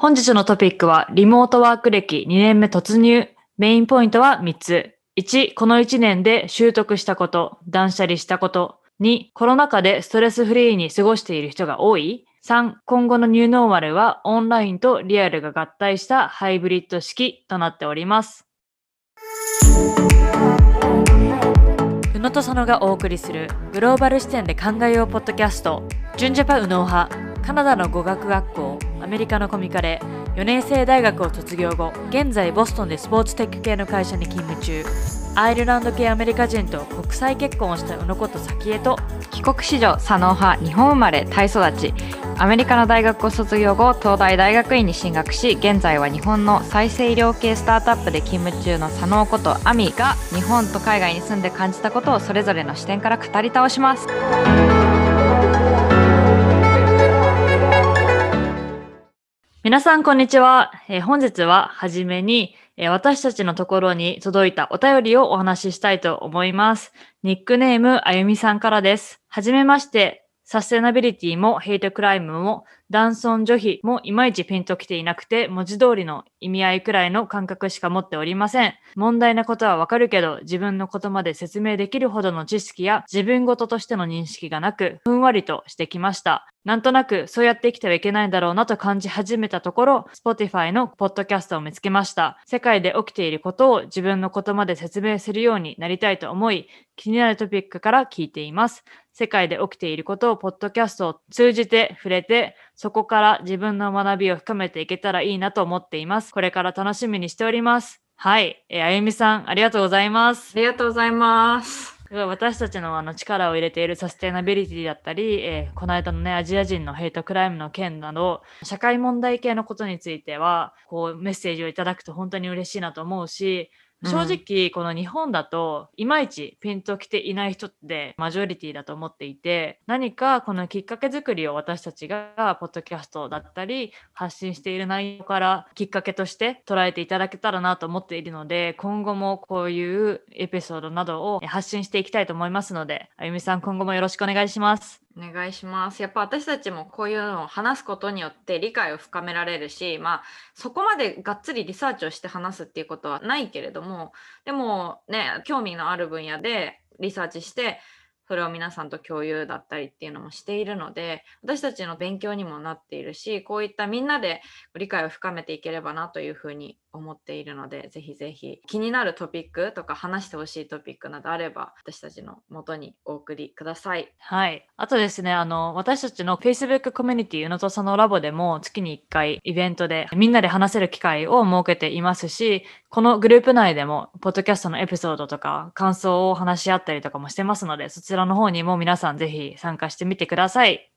本日のトピックは、リモートワーク歴2年目突入。メインポイントは3つ。1、この1年で習得したこと、断捨離したこと。2、コロナ禍でストレスフリーに過ごしている人が多い。3、今後のニューノーマルはオンラインとリアルが合体したハイブリッド式となっております。宇野と佐野がお送りするグローバル視点で考えようポッドキャスト、純ジャパ宇野派、カナダの語学学校、メリカのコミカレ、4年生大学を卒業後、現在ボストンでスポーツテック系の会社に勤務中、アイルランド系アメリカ人と国際結婚をした宇野こと早紀江と、帰国子女左脳派日本生まれタイ育ち。アメリカの大学を卒業後東大大学院に進学し現在は日本の再生医療系スタートアップで勤務中の左脳ことアミが日本と海外に住んで感じたことをそれぞれの視点から語り倒します。皆さんこんにちは。えー本日ははじめに、えー私たちのところに届いたお便りをお話ししたいと思います。ニックネームあゆみさんからです。はじめまして。サステナビリティもヘイトクライムも男尊女卑もいまいちピンときていなくて文字通りの意味合いくらいの感覚しか持っておりません。問題なことはわかるけど自分のことまで説明できるほどの知識や自分事としての認識がなくふんわりとしてきました。なんとなくそうやって生きてはいけないんだろうなと感じ始めたところ、Spotify のポッドキャストを見つけました。世界で起きていることを自分のことまで説明するようになりたいと思い、気になるトピックから聞いています。世界で起きていることをポッドキャストを通じて触れて、そこから自分の学びを深めていけたらいいなと思っています。これから楽しみにしております。はい。えーあゆみさん、ありがとうございますあ。りがとうございます私たちのあの力を入れているサステナビリティだったり、えーこの間のね、アジア人のヘイトクライムの件など、社会問題系のことについては、こうメッセージをいただくと本当に嬉しいなと思うし、正直、この日本だと、いまいちピンときていない人ってマジョリティだと思っていて、何かこのきっかけ作りを私たちが、ポッドキャストだったり、発信している内容からきっかけとして捉えていただけたらなと思っているので、今後もこういうエピソードなどを発信していきたいと思いますので、あゆみさん今後もよろしくお願いします。お願いします。やっぱ私たちもこういうのを話すことによって理解を深められるしまあそこまでがっつりリサーチをして話すっていうことはないけれどもでもね興味のある分野でリサーチしてそれを皆さんと共有だったりっていうのもしているので私たちの勉強にもなっているしこういったみんなで理解を深めていければなというふうに思っているのでぜひぜひ気になるトピックとか話してほしいトピックなどあれば私たちの元にお送りください。はい。あとですね、あの、私たちの Facebook コミュニティ、うのとさのラボでも月に1回イベントでみんなで話せる機会を設けていますし、このグループ内でも、ポッドキャストのエピソードとか感想を話し合ったりとかもしてますので、そちらの方にも皆さんぜひ参加してみてください。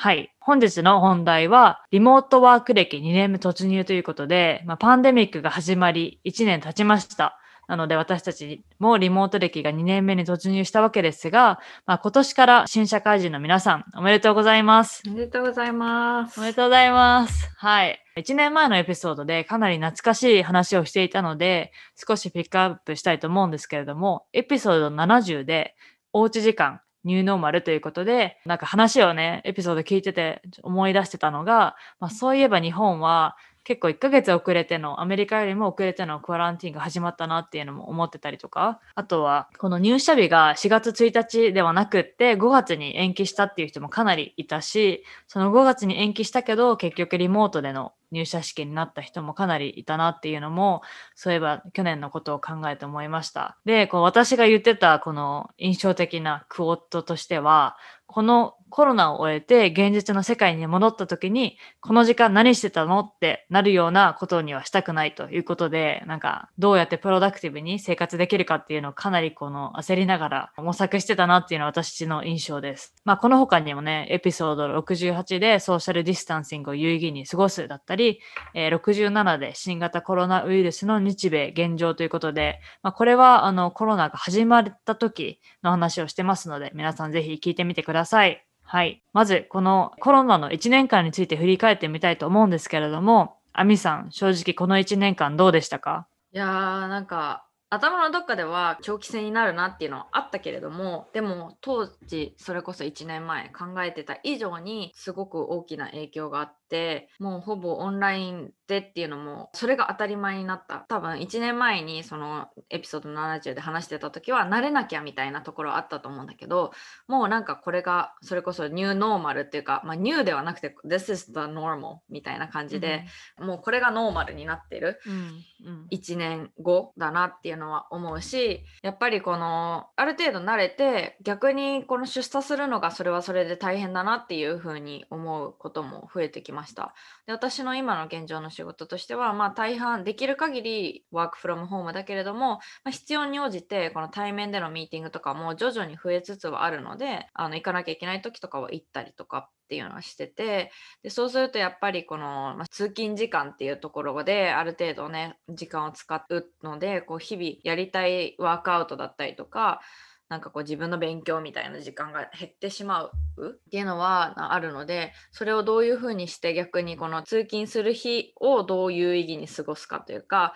はい。本日の本題は、リモートワーク歴2年目突入ということで、まあ、パンデミックが始まり1年経ちました。なので私たちもリモート歴が2年目に突入したわけですが、まあ、今年から新社会人の皆さん、おめでとうございます。おめでとうございます。おめでとうございます。はい。1年前のエピソードでかなり懐かしい話をしていたので、少しピックアップしたいと思うんですけれども、エピソード70で、おうち時間、ニューノーマルということで、なんか話をね、エピソード聞いてて思い出してたのが、まあ、そういえば日本は結構1ヶ月遅れての、アメリカよりも遅れてのクアランティーンが始まったなっていうのも思ってたりとか、あとは、この入社日が4月1日ではなくって、5月に延期したっていう人もかなりいたし、その5月に延期したけど、結局リモートでの入社式になった人もかなりいたなっていうのも、そういえば去年のことを考えて思いました。で、こう私が言ってたこの印象的なクオットとしては、このコロナを終えて現実の世界に戻った時に、この時間何してたのってなるようなことにはしたくないということで、なんかどうやってプロダクティブに生活できるかっていうのをかなりこの焦りながら模索してたなっていうのは私の印象です。まあこの他にもね、エピソード68でソーシャルディスタンシングを有意義に過ごすだったり、えー67で新型コロナウイルスの日米現状ということで、まあ、これはあのコロナが始まった時の話をしてますので、皆さんぜひ聞いてみてください。はい。まず、このコロナの1年間について振り返ってみたいと思うんですけれども、アミさん、正直この1年間どうでしたか？いやーなんか頭のどっかでは長期戦になるなっていうのはあったけれどもでも当時それこそ1年前考えてた以上にすごく大きな影響があってもうほぼオンラインでっていうのもそれが当たり前になった。多分1年前にそのエピソード70で話してた時は慣れなきゃみたいなところあったと思うんだけどもうなんかこれがそれこそニューノーマルっていうかまあニューではなくて This is the normal みたいな感じで、うん、もうこれがノーマルになってる、うんうん、1年後だなっていうのは思うしやっぱりこのある程度慣れて逆にこの出産するのがそれはそれで大変だなっていうふうに思うことも増えてきました。で私の今の現状の仕事としてはまあ大半できる限りワークフロムホームだけれども、まあ、必要に応じてこの対面でのミーティングとかも徐々に増えつつはあるのであの行かなきゃいけない時とかは行ったりとかっていうのはしててでそうするとやっぱりこの、まあ、通勤時間っていうところである程度ね時間を使うのでこう日々やりたいワークアウトだったりとかなんかこう自分の勉強みたいな時間が減ってしまうっていうのはあるのでそれをどういうふうにして逆にこの通勤する日をどう有意義に過ごすかというか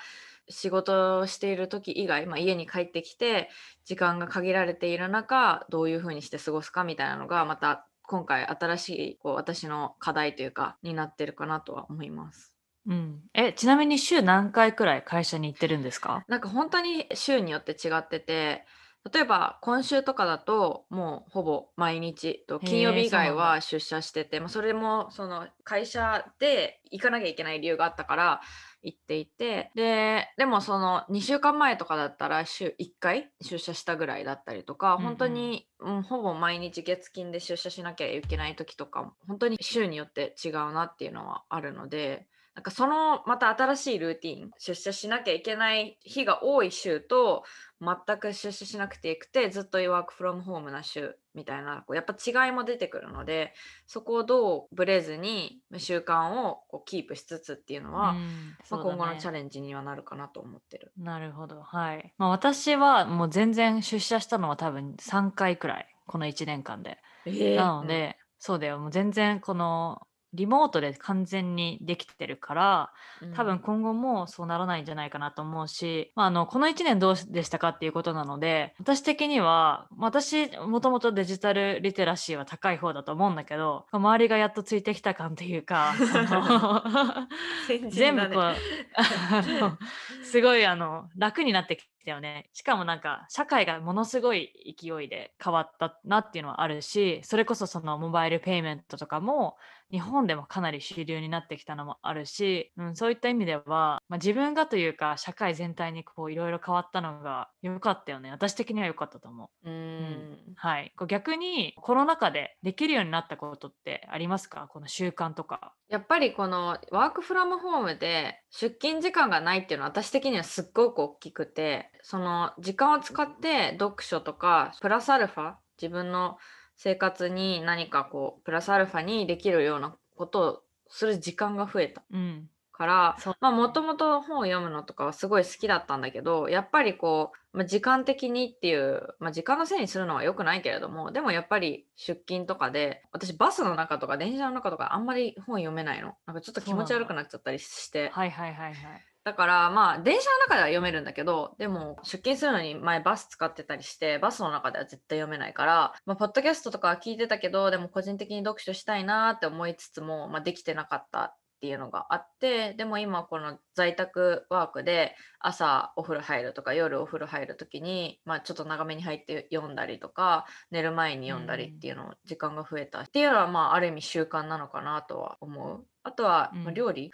仕事をしている時以外、まあ、家に帰ってきて時間が限られている中どういうふうにして過ごすかみたいなのがまた今回新しいこう私の課題というかになってるかなとは思います。うん、えちなみに週何回くらい会社に行ってるんですか？なんか本当に週によって違ってて例えば今週とかだともうほぼ毎日と金曜日以外は出社してて、まあ、それもその会社で行かなきゃいけない理由があったから行っていてででもその2週間前とかだったら週1回出社したぐらいだったりとか、本当に、うん、ほぼ毎日月金で出社しなきゃいけない時とか本当に週によって違うなっていうのはあるのでなんかそのまた新しいルーティン出社しなきゃいけない日が多い週と全く出社しなくてよくてずっとワークフロムホームな週みたいなこうやっぱ違いも出てくるのでそこをどうブレずに習慣をこうキープしつつっていうのは、うんね、まあ、今後のチャレンジにはなるかなと思ってる。なるほど。はい、まあ、私はもう全然出社したのは多分3回くらいこの1年間で。えー、なので、うん、そうだよ。もう全然このリモートで完全にできてるから、多分今後もそうならないんじゃないかなと思うし、まあ、あのこの1年どうでしたかっていうことなので私的には私もともとデジタルリテラシーは高い方だと思うんだけど周りがやっとついてきた感っていうか 全部こうすごいあの楽になってきたよね。しかもなんか社会がものすごい勢いで変わったなっていうのはあるしそれこそそのモバイルペイメントとかも日本でもかなり主流になってきたのもあるし、うん、そういった意味では、まあ、自分がというか社会全体にこういろいろ変わったのが良かったよね。私的には良かったと思う。うん、はい、こう逆にコロナ禍でできるようになったことってありますか？この習慣とか。やっぱりこのワークフラムホームで出勤時間がないっていうのは私的にはすっごく大きくてその時間を使って読書とかプラスアルファ自分の生活に何かこうプラスアルファにできるようなことをする時間が増えた。うん。からまあもともと本を読むのとかはすごい好きだったんだけどやっぱりこう、まあ、時間的にっていう、まあ、時間のせいにするのは良くないけれどもでもやっぱり出勤とかで私バスの中とか電車の中とかあんまり本読めないの。なんかちょっと気持ち悪くなっちゃったりして。はいはいはいはいだからまあ電車の中では読めるんだけどでも出勤するのに前バス使ってたりしてバスの中では絶対読めないからまあポッドキャストとかは聞いてたけどでも個人的に読書したいなって思いつつも、まあ、できてなかったっていうのがあってでも今この在宅ワークで朝お風呂入るとか夜お風呂入る時に、まあ、ちょっと長めに入って読んだりとか寝る前に読んだりっていうの時間が増えたっていうのはまあある意味習慣なのかなとは思う。あとは、まあ、料理、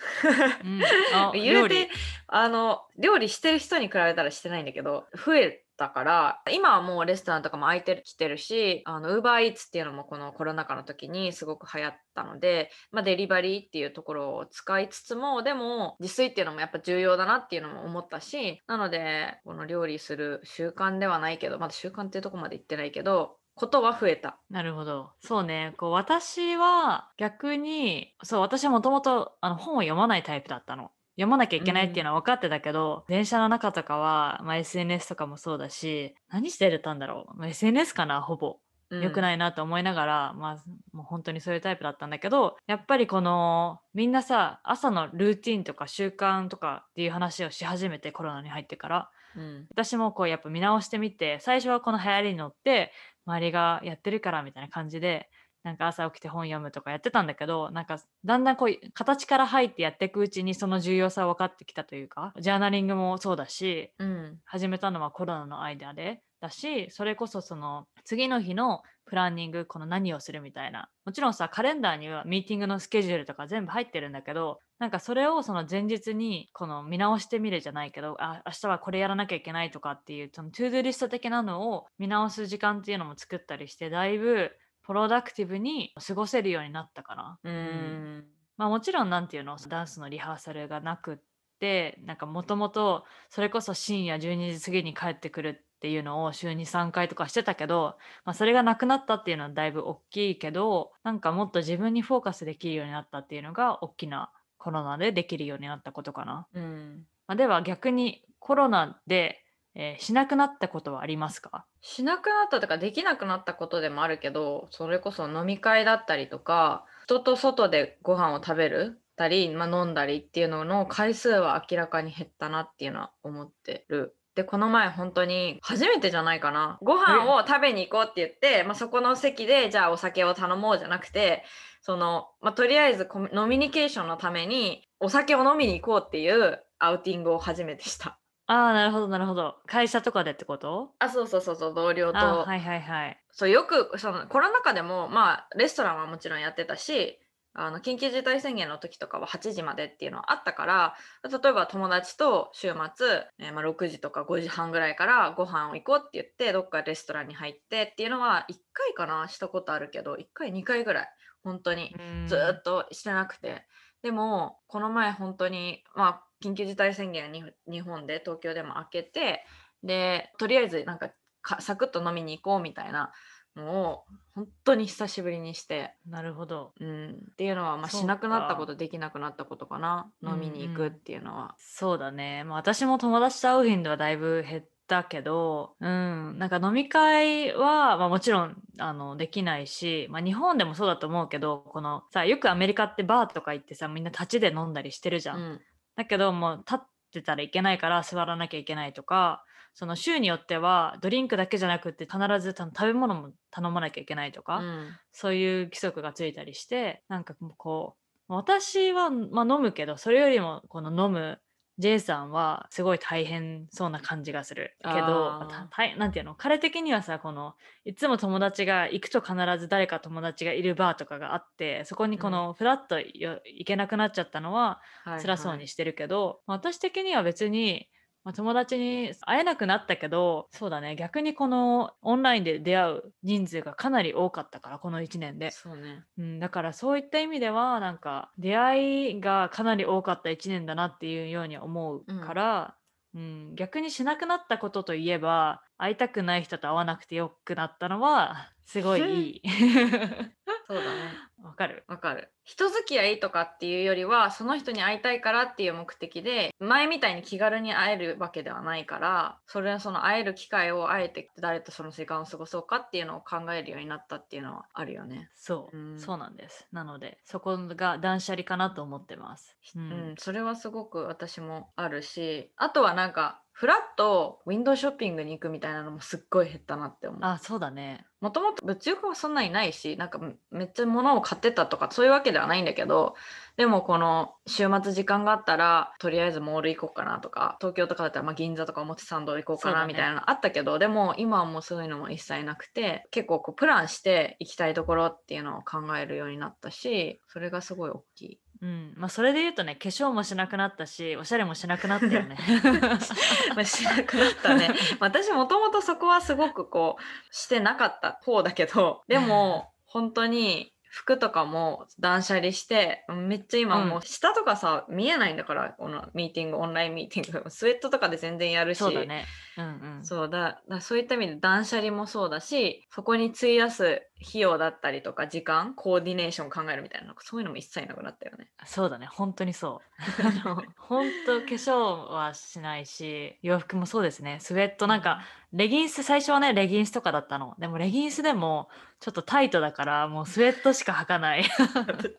うん、言うてあの料理してる人に比べたらしてないんだけど増えたから今はもうレストランとかも空いてきてるしあの UberEats っていうのもこのコロナ禍の時にすごく流行ったので、まあ、デリバリーっていうところを使いつつもでも自炊っていうのもやっぱ重要だなっていうのも思ったしなのでこの料理する習慣ではないけどまだ習慣っていうとこまで行ってないけどことは増えた。なるほど。そうね。こう私は逆に、そう、私はもともと本を読まないタイプだったの。読まなきゃいけないっていうのは分かってたけど、うん、電車の中とかは、まあ、SNS とかもそうだし何してたんだろう、まあ、SNS かなほぼ。良くないなと思いながら、うん、まあもう本当にそういうタイプだったんだけどやっぱりこのみんなさ朝のルーティンとか習慣とかっていう話をし始めてコロナに入ってから。うん。私もこうやっぱ見直してみて最初はこの流行りに乗って周りがやってるからみたいな感じでなんか朝起きて本読むとかやってたんだけどなんかだんだんこう形から入ってやっていくうちにその重要さ分かってきたというかジャーナリングもそうだしうん。始めたのはコロナの間でだしそれこそその次の日のプランニングこの何をするみたいなもちろんさカレンダーにはミーティングのスケジュールとか全部入ってるんだけどなんかそれをその前日にこの見直してみるじゃないけどあ明日はこれやらなきゃいけないとかっていうその to-do list 的なのを見直す時間っていうのも作ったりしてだいぶ productive に過ごせるようになったかな。うーんまあもちろんなんていうのダンスのリハーサルがなくってなんかもともとそれこそ深夜12時過ぎに帰ってくるっていうのを週に3回とかしてたけど、まあ、それがなくなったっていうのはだいぶ大きいけどなんかもっと自分にフォーカスできるようになったっていうのが大きなコロナでできるようになったことかな。うんまあ、では逆にコロナで、えーしなくなったことはありますか？しなくなったとかできなくなったことでもあるけどそれこそ飲み会だったりとか人と外でご飯を食べるたり、まあ、飲んだりっていうのの回数は明らかに減ったなっていうのは思ってる。でこの前本当に初めてじゃないかなご飯を食べに行こうって言って、まあ、そこの席でじゃあお酒を頼もうじゃなくてその、まあ、とりあえずコミノミニケーションのためにお酒を飲みに行こうっていうアウティングを初めてした。ああなるほどなるほど。会社とかでってこと？あそうそうそうそう同僚と、あーはいはいはい。そうよくそのコロナ禍でもまあレストランはもちろんやってたしあの緊急事態宣言の時とかは8時までっていうのはあったから例えば友達と週末、えーまあ、6時とか5時半ぐらいからご飯を行こうって言ってどっかレストランに入ってっていうのは1回かなしたことあるけど1回2回ぐらい本当に。ずーっとしてなくて。でもこの前本当にまあ緊急事態宣言に日本で東京でも明けてでとりあえずなんかかサクッと飲みに行こうみたいなのを本当に久しぶりにして、なるほど。うん、っていうのは、まあ、しなくなったかことできなくなったことかな。飲みに行くっていうのは。そうだね。まあ、私も友達と会う頻度はだいぶ減ったけど、うん、なんか飲み会は、まあ、もちろんあのできないし、まあ、日本でもそうだと思うけど、このさ、よくアメリカってバーとか行ってさ、みんな立ちで飲んだりしてるじゃん。うんだけど、もう立ってたらいけないから座らなきゃいけないとか、その週によってはドリンクだけじゃなくて必ずた食べ物も頼まなきゃいけないとか、うん。そういう規則がついたりしてなんかこう私は、まあ、飲むけどそれよりもこの飲む J さんはすごい大変そうな感じがする。けどあーた大なんていうの？彼的にはさこのいつも友達が行くと必ず誰か友達がいるバーとかがあってそこにこのフラッとよ行けなくなっちゃったのははい辛そうはいにしてるけど、まあ私的には別に、まあ、友達に会えなくなったけどそうだね逆にこのオンラインで出会う人数がかなり多かったからこの1年で、そうね。うん、だからそういった意味ではなんか出会いがかなり多かった1年だなっていうように思うから、うん逆にしなくなったことといえば会いたくない人と会わなくてよくなったのはすごいいい。そうだね。わかるわかる。人付き合いとかっていうよりはその人に会いたいからっていう目的で前みたいに気軽に会えるわけではないからそれはその会える機会をあえて誰とその時間を過ごそうかっていうのを考えるようになったっていうのはあるよね。そう、うんそうなんです。なので、そこが断捨離かなと思ってます。ううんん、それはすごく私もあるしあとはなんかフラッとウィンドウショッピングに行くみたいなのもすっごい減ったなって思う。あ、そうだね。もともと物欲はそんなにないしなんかめめっちゃ物を買ってたとかそういうわけではないんだけどでもこの週末時間があったらとりあえずモール行こうかなとか東京とかだったらまあ銀座とか表参道行こうかなみたいなのあったけど、でも今はもうそういうのも一切なくて結構こうプランして行きたいところっていうのを考えるようになったしそれがすごい大きい。うん。まあ、それで言うとね、化粧もしなくなったし、おしゃれもしなくなったよね。まあしなくなったね。私もともとそこはすごくこうしてなかった方だけどでも本当に服とかも断捨離してめっちゃ今うんもう下とかさ、見えないんだからこのミーティングオンラインミーティング スウェットとかで全然やるしそうだね。うんうん。そうだだそういった意味で断捨離もそうだしそこに費やす費用だったりとか時間コーディネーション考えるみたいなそういうのも一切なくなったよね。そうだね。本当にそう。あの 本当化粧はしないし、洋服もそうですね。スウェットなんか、レギンス、最初はね、レギンスとかだったの。でもレギンスでもちょっとタイトだから、もうスウェットしか履かない。私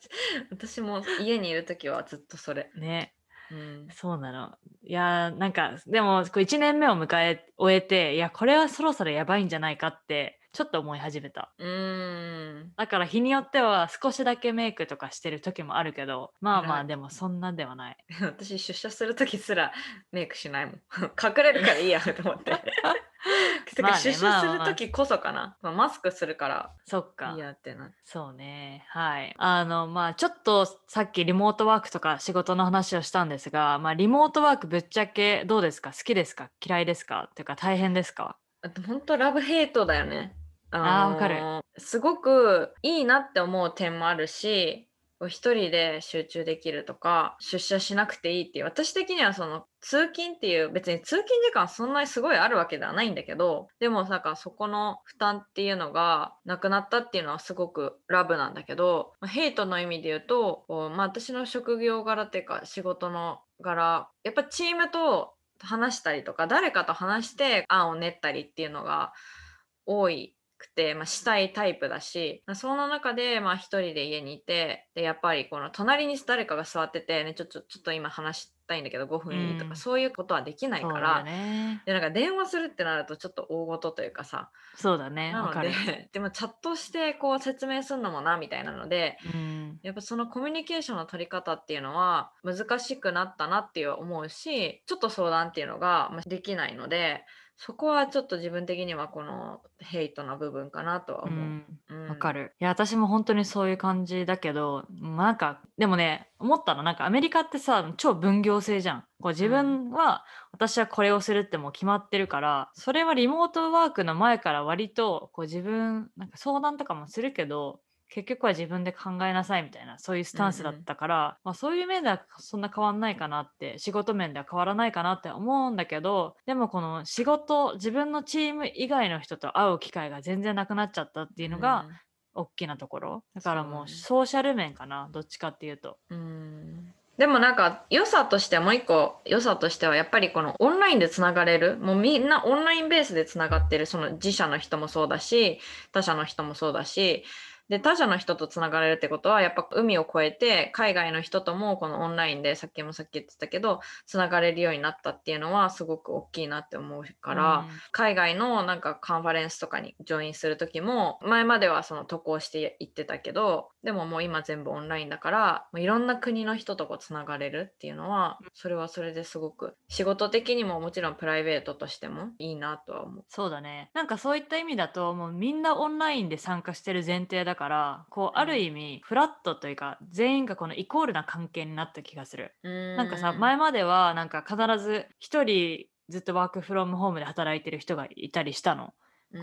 私も家にいる時はずっとそれ。ね。うんそうなの。いやーなんかでもこう1年目を迎え終えていやこれはそろそろやばいんじゃないかってちょっと思い始めた。うーんだから日によっては少しだけメイクとかしてる時もあるけどまあまはいあでもそんなではない。私出社する時すらメイクしないもん 隠れるからいいやと思って 出社する時こそかな、まあ、マスクするからそっかいい。やってなそうね。はい。あの、まあちょっとさっきリモートワークとか仕事の話をしたんですが、まあリモートワークぶっちゃけどうですか？好きですか？嫌いですか？っていうか大変ですか？あと本当ラブヘイトだよね。あーわかるる。すごくいいなって思う点もあるし、一人で集中できるとか、出社しなくていいっていう、私的にはその通勤っていう、別に通勤時間そんなにすごいあるわけではないんだけど、でもなんかそこの負担っていうのがなくなったっていうのはすごくラブなんだけど、ヘイトの意味で言うと、こうまあ、私の職業柄っていうか仕事の柄、やっぱチームと話したりとか誰かと話して案を練ったりっていうのが多いくて、まあ、したいタイプだしその中でまあ一人で家にいてでやっぱりこの隣に誰かが座ってて、ね、ちょちょちょっと今話したいんだけど5分いいとか、うんそういうことはできないから。ね。でなんか電話するってなるとちょっと大事というかさそうだね。なの。ででもチャットしてこう説明するのもなみたいなのでうん。やっぱそのコミュニケーションの取り方っていうのは難しくなったなっていう思うしちょっと相談っていうのがまあできないのでそこはちょっと自分的にはこのヘイトな部分かなとは思う。うん。うんわかる。いや、私も本当にそういう感じだけど、まあなんか、でもね、思ったの、なんかアメリカってさ、超分業制じゃん。こう自分は、私はこれをするってもう決まってるから、それはリモートワークの前から割と、こう自分、なんか相談とかもするけど、結局は自分で考えなさいみたいなそういうスタンスだったから、まあ、そういう面ではそんな変わんないかなって仕事面では変わらないかなって思うんだけどでもこの仕事自分のチーム以外の人と会う機会が全然なくなっちゃったっていうのが、大きなところ。だからもうソーシャル面かなどっちかっていうと。うん。うんでもなんか良さとしてはもう一個良さとしてはやっぱりこのオンラインでつながれるもうみんなオンラインベースでつながってるその自社の人もそうだし他社の人もそうだしで他社の人とつながれるってことはやっぱ海を越えて海外の人ともこのオンラインでさっきもさっき言ってたけどつながれるようになったっていうのはすごく大きいなって思うから、海外のなんかカンファレンスとかにジョインする時も前まではその渡航して行ってたけどでももう今全部オンラインだからいろんな国の人とこうつながれるっていうのはそれはそれですごく仕事的にももちろんプライベートとしてもいいなとは思う。そうだね。なんかそういった意味だともうみんなオンラインで参加してる前提だからこうある意味フラットというか全員がこのイコールな関係になった気がする。ななんかさ前まではなんか必ず一人ずっとワークフロムホームで働いてる人がいたりしたの。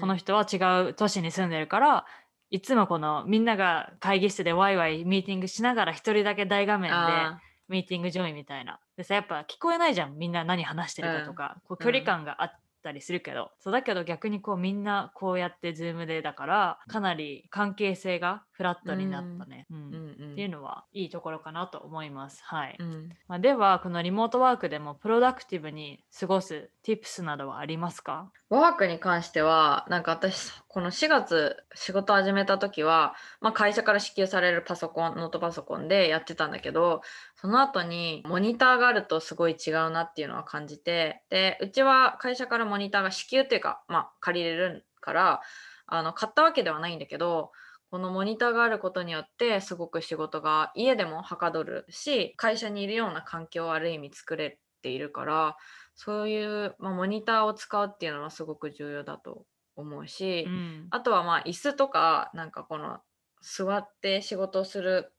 この人は違う都市に住んでるからいつもこのみんなが会議室でワイワイミーティングしながら一人だけ大画面であミーティングジョインみたいな。でさやっぱ聞こえないじゃんみんな何話してるかとか、こう距離感があったりするけど、そうだけど逆にこうみんなこうやってズームでだからかなり関係性がフラットになったね。うんーうんうんっていうのはいいところかなと思います。はい。うんまあ、ではこのリモートワークでも productive に過ごす tips などはありますか？ワークに関してはなんか私この4月仕事始めた時は、まあ、会社から支給されるパソコンノートパソコンでやってたんだけどその後にモニターがあるとすごい違うなっていうのは感じてでうちは会社からモニターが支給っていうか、まあ、借りれるからあの買ったわけではないんだけどこのモニターがあることによってすごく仕事が家でもはかどるし会社にいるような環境をある意味作れているからそういう、まあ、モニターを使うっていうのはすごく重要だと思うし、うん。あとはまあ椅子とかなんかこの座って仕事をする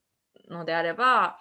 のであれば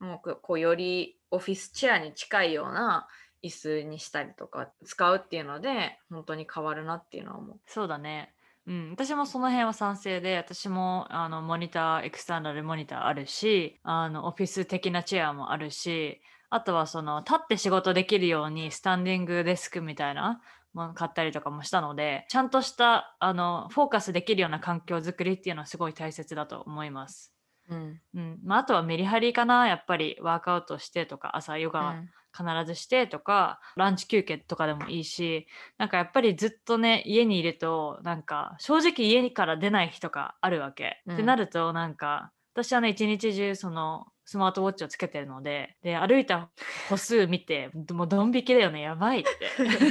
もうここうよりオフィスチェアに近いような椅子にしたりとか使うっていうので本当に変わるなっていうのは思う。そうだね。うん、私もその辺は賛成で私もあのモニターエクスターナルモニターあるしあのオフィス的なチェアもあるしあとはその立って仕事できるようにスタンディングデスクみたいなもの買ったりとかもしたのでちゃんとしたあのフォーカスできるような環境づくりっていうのはすごい大切だと思います。うんうんまあ、あとはメリハリかなやっぱりワークアウトしてとか朝ヨガ必ずしてとか、ランチ休憩とかでもいいしなんかやっぱりずっとね家にいるとなんか正直家から出ない日とかあるわけ。うんってなるとなんか私はね、一日中そのスマートウォッチをつけてるので、で、歩いた歩数見て、もうドン引きだよね、やばいって。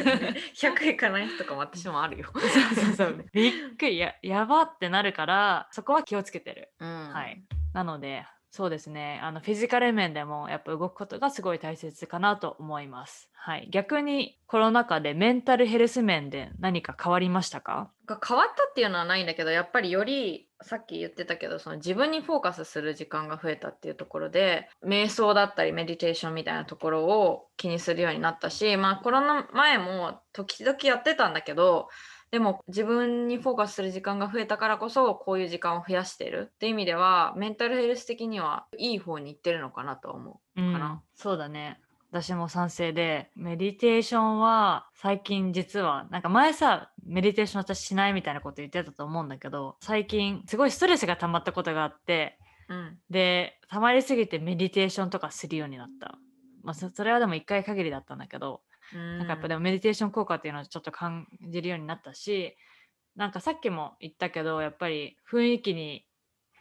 100いかない日とかも私もあるよ。そうそうそう。びっくりや、やばってなるから、そこは気をつけてる。うん、はい。なので、そうですね。あの、フィジカル面でもやっぱ動くことがすごい大切かなと思います。はい。逆にコロナ禍でメンタルヘルス面で何か変わりましたか？変わったっていうのはないんだけど、やっぱりよりさっき言ってたけど、その自分にフォーカスする時間が増えたっていうところで、瞑想だったりメディテーションみたいなところを気にするようになったし、まあコロナ前も時々やってたんだけど、でも自分にフォーカスする時間が増えたからこそこういう時間を増やしてるっていう意味ではメンタルヘルス的にはいい方に行ってるのかなと思うかな、うん、そうだね。私も賛成でメディテーションは最近実はなんか前さメディテーション私しないみたいなこと言ってたと思うんだけど最近すごいストレスが溜まったことがあって、うん、で溜まりすぎてメディテーションとかするようになった、まあ、それはでも1回限りだったんだけどなんかやっぱでもメディテーション効果っていうのをちょっと感じるようになったしなんかさっきも言ったけどやっぱり雰囲気に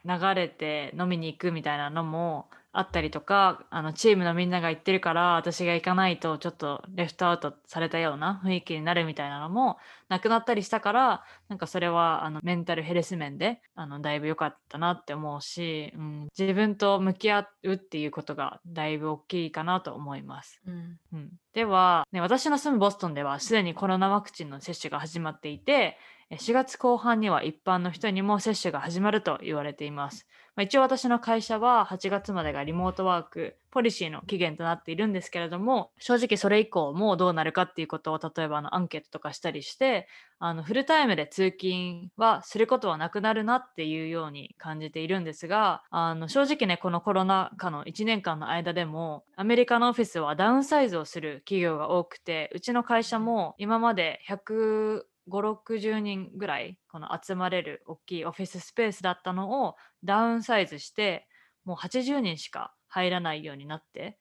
流れて飲みに行くみたいなのもあったりとかあのチームのみんなが行ってるから私が行かないとちょっとレフトアウトされたような雰囲気になるみたいなのもなくなったりしたからなんかそれはあのメンタルヘルス面であのだいぶ良かったなって思うし、うん、自分と向き合うっていうことがだいぶ大きいかなと思います。うん、うん、では、ね、私の住むボストンではすでにコロナワクチンの接種が始まっていて4月後半には一般の人にも接種が始まると言われています。まあ、一応私の会社は8月までがリモートワークポリシーの期限となっているんですけれども、正直それ以降もどうなるかっていうことを例えばのアンケートとかしたりして、あのフルタイムで通勤はすることはなくなるなっていうように感じているんですが、あの正直ね、このコロナ禍の1年間の間でも、アメリカのオフィスはダウンサイズをする企業が多くて、うちの会社も今まで100 560人ぐらいこの集まれる大きいオフィススペースだったのをダウンサイズしてもう80人しか入らないようになって。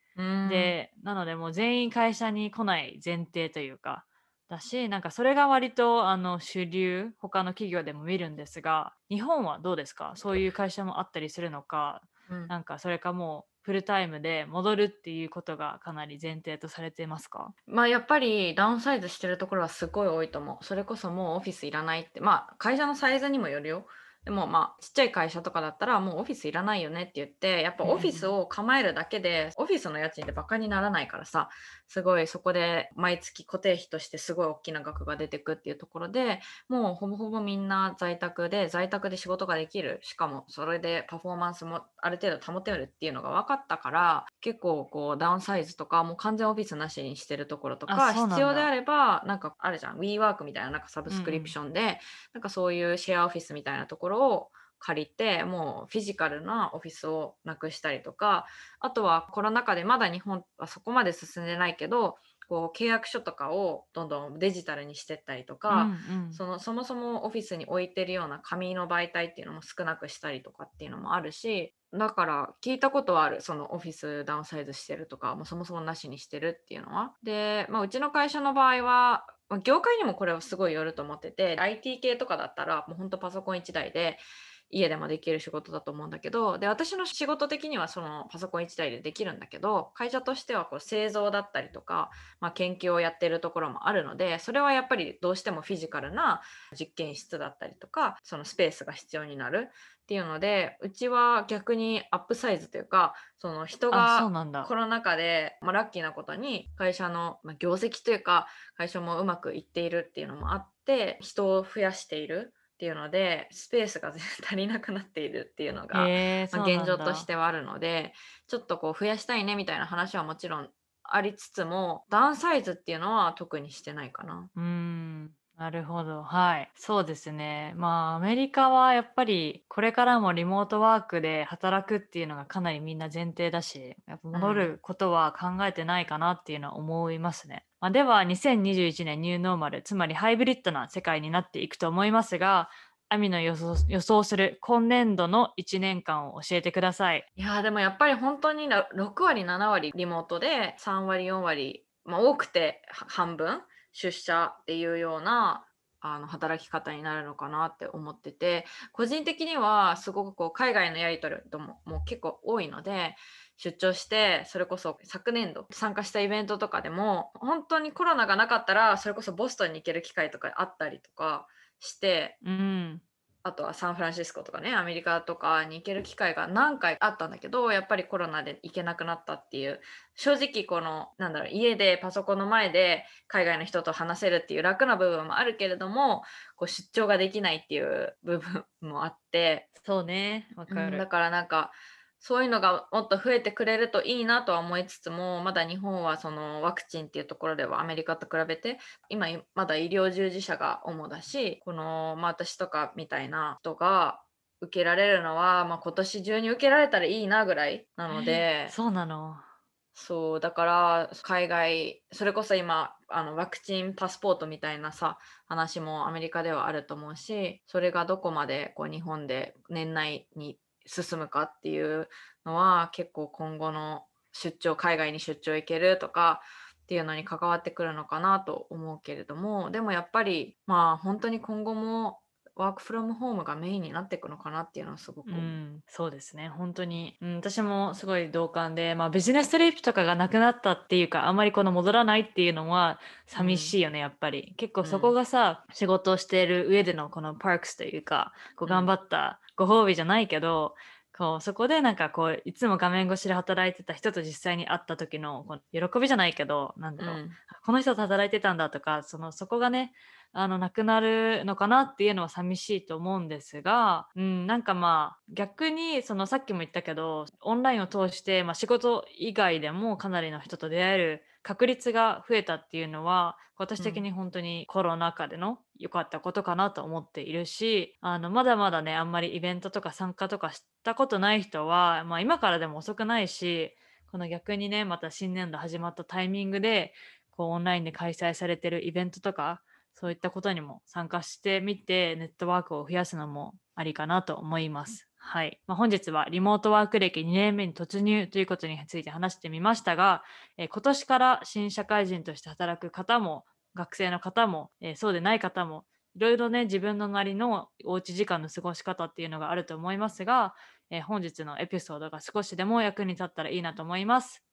でなのでもう全員会社に来ない前提というかだしなんかそれが割とあの主流他の企業でも見るんですが日本はどうですか？そういう会社もあったりするのか、うん、なんかそれかもうフルタイムで戻るっていうことがかなり前提とされていますか？まあやっぱりダウンサイズしてるところはすごい多いと思う。それこそもうオフィスいらないって、まあ会社のサイズにもよるよ。でもまあちっちゃい会社とかだったらもうオフィスいらないよねって言ってやっぱオフィスを構えるだけで、オフィスの家賃ってバカにならないからさすごいそこで毎月固定費としてすごい大きな額が出てくっていうところでもうほぼほぼみんな在宅で在宅で仕事ができる。しかもそれでパフォーマンスもある程度保てるっていうのが分かったから結構こうダウンサイズとかもう完全オフィスなしにしてるところとか必要であればなんかあるじゃん。WeWork みたいななんかサブスクリプションで、うん、なんかそういうシェアオフィスみたいなところを借りてもうフィジカルなオフィスをなくしたりとかあとはコロナ禍でまだ日本はそこまで進んでないけどこう契約書とかをどんどんデジタルにしてったりとか、うんうん、そのそもそもオフィスに置いてるような紙の媒体っていうのも少なくしたりとかっていうのもあるしだから聞いたことはあるそのオフィスダウンサイズしてるとかもうそもそもなしにしてるっていうのは。で、まあ、うちの会社の場合は業界にもこれはすごいよると思ってて IT 系とかだったらもうほんとパソコン1台で家でもできる仕事だと思うんだけどで私の仕事的にはそのパソコン1台でできるんだけど会社としてはこう製造だったりとか、まあ、研究をやってるところもあるのでそれはやっぱりどうしてもフィジカルな実験室だったりとかそのスペースが必要になるっていうのでうちは逆にアップサイズというかその人がコロナ禍で、まあ、ラッキーなことに会社の、ま業績というか会社もうまくいっているっていうのもあって人を増やしているっていうのでスペースが 足りなくなっているっていうのが、えー、まあ、現状としてはあるのでちょっとこう増やしたいねみたいな話はもちろんありつつもダウンサイズっていうのは特にしてないかな。うんなるほど。はい。そうですね。まあ、アメリカはやっぱり、これからもリモートワークで働くっていうのがかなりみんな前提だし、やっぱ戻ることは考えてないかなっていうのは思いますね。まあ、では、2021年ニューノーマル、つまりハイブリッドな世界になっていくと思いますが、アミの予想予想する今年度の1年間を教えてください。いやでもやっぱり本当に6割7割リモートで3割4割、まあ、多くて半分出社っていうようなあの働き方になるのかなって思ってて個人的にはすごくこう海外のやり取りとももう結構多いので出張してそれこそ昨年度参加したイベントとかでも本当にコロナがなかったらそれこそボストンに行ける機会とかあったりとかしてうん。あとはサンフランシスコとかねアメリカとかに行ける機会が何回あったんだけどやっぱりコロナで行けなくなったっていう正直このなんだろう家でパソコンの前で海外の人と話せるっていう楽な部分もあるけれどもこう出張ができないっていう部分もあってそうね。わかる。うんだからなんかそういうのがもっと増えてくれるといいなとは思いつつもまだ日本はそのワクチンっていうところではアメリカと比べて今いまだ医療従事者が主だしこの、まあ、私とかみたいな人が受けられるのは、まあ、今年中に受けられたらいいなぐらいなのでそうなの？そうだから海外それこそ今あのワクチンパスポートみたいなさ話もアメリカではあると思うしそれがどこまでこう日本で年内に進むかっていうのは結構今後の出張海外に出張行けるとかっていうのに関わってくるのかなと思うけれどもでもやっぱりまあ本当に今後もワークフロムホームがメインになっていくのかなっていうのはすごくう。ん、そうですね。本当に。うん、私もすごい同感で、まあビジネストリップとかがなくなったっていうか、あんまりこの戻らないっていうのは寂しいよね、やっぱり。結構そこがさ、仕事をしている上でのこのパークスというか、こううん頑張ったご褒美じゃないけど、こうそこでなんかこういつも画面越しで働いてた人と実際に会った時のこの喜びじゃないけどなんだろう、うんこの人と働いてたんだとかそのそこがねあのなくなるのかなっていうのは寂しいと思うんですが、うん、なんかまあ逆にそのさっきも言ったけどオンラインを通して、まあ、仕事以外でもかなりの人と出会える確率が増えたっていうのは私的に本当にコロナ禍での良かったことかなと思っているしあのまだまだねあんまりイベントとか参加とかしたことない人は、まあ、今からでも遅くないしこの逆にねまた新年度始まったタイミングでこうオンラインで開催されてるイベントとかそういったことにも参加してみてネットワークを増やすのもありかなと思います。はいまあ、本日はリモートワーク歴2年目に突入ということについて話してみましたが、えー今年から新社会人として働く方も学生の方も、えーそうでない方もいろいろね自分のなりのおうち時間の過ごし方っていうのがあると思いますが、えー本日のエピソードが少しでも役に立ったらいいなと思います。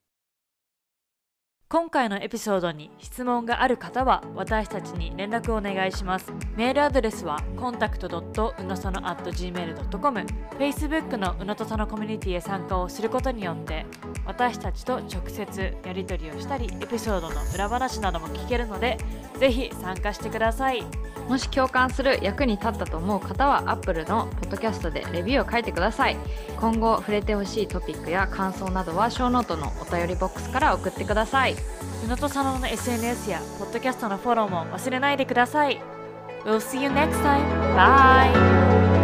今回のエピソードに質問がある方は私たちに連絡をお願いします。メールアドレスは contact.unosono.gmail.com Facebook のうのとそのコミュニティへ参加をすることによって私たちと直接やり取りをしたりエピソードの裏話なども聞けるのでぜひ参加してください。もし共感する役に立ったと思う方は Apple のポッドキャストでレビューを書いてください今後触れてほしいトピックや感想などはショーノートのお便りボックスから送ってください宇野とさのの SNS やポッドキャストのフォローも忘れないでください。We'll see you next time. Bye!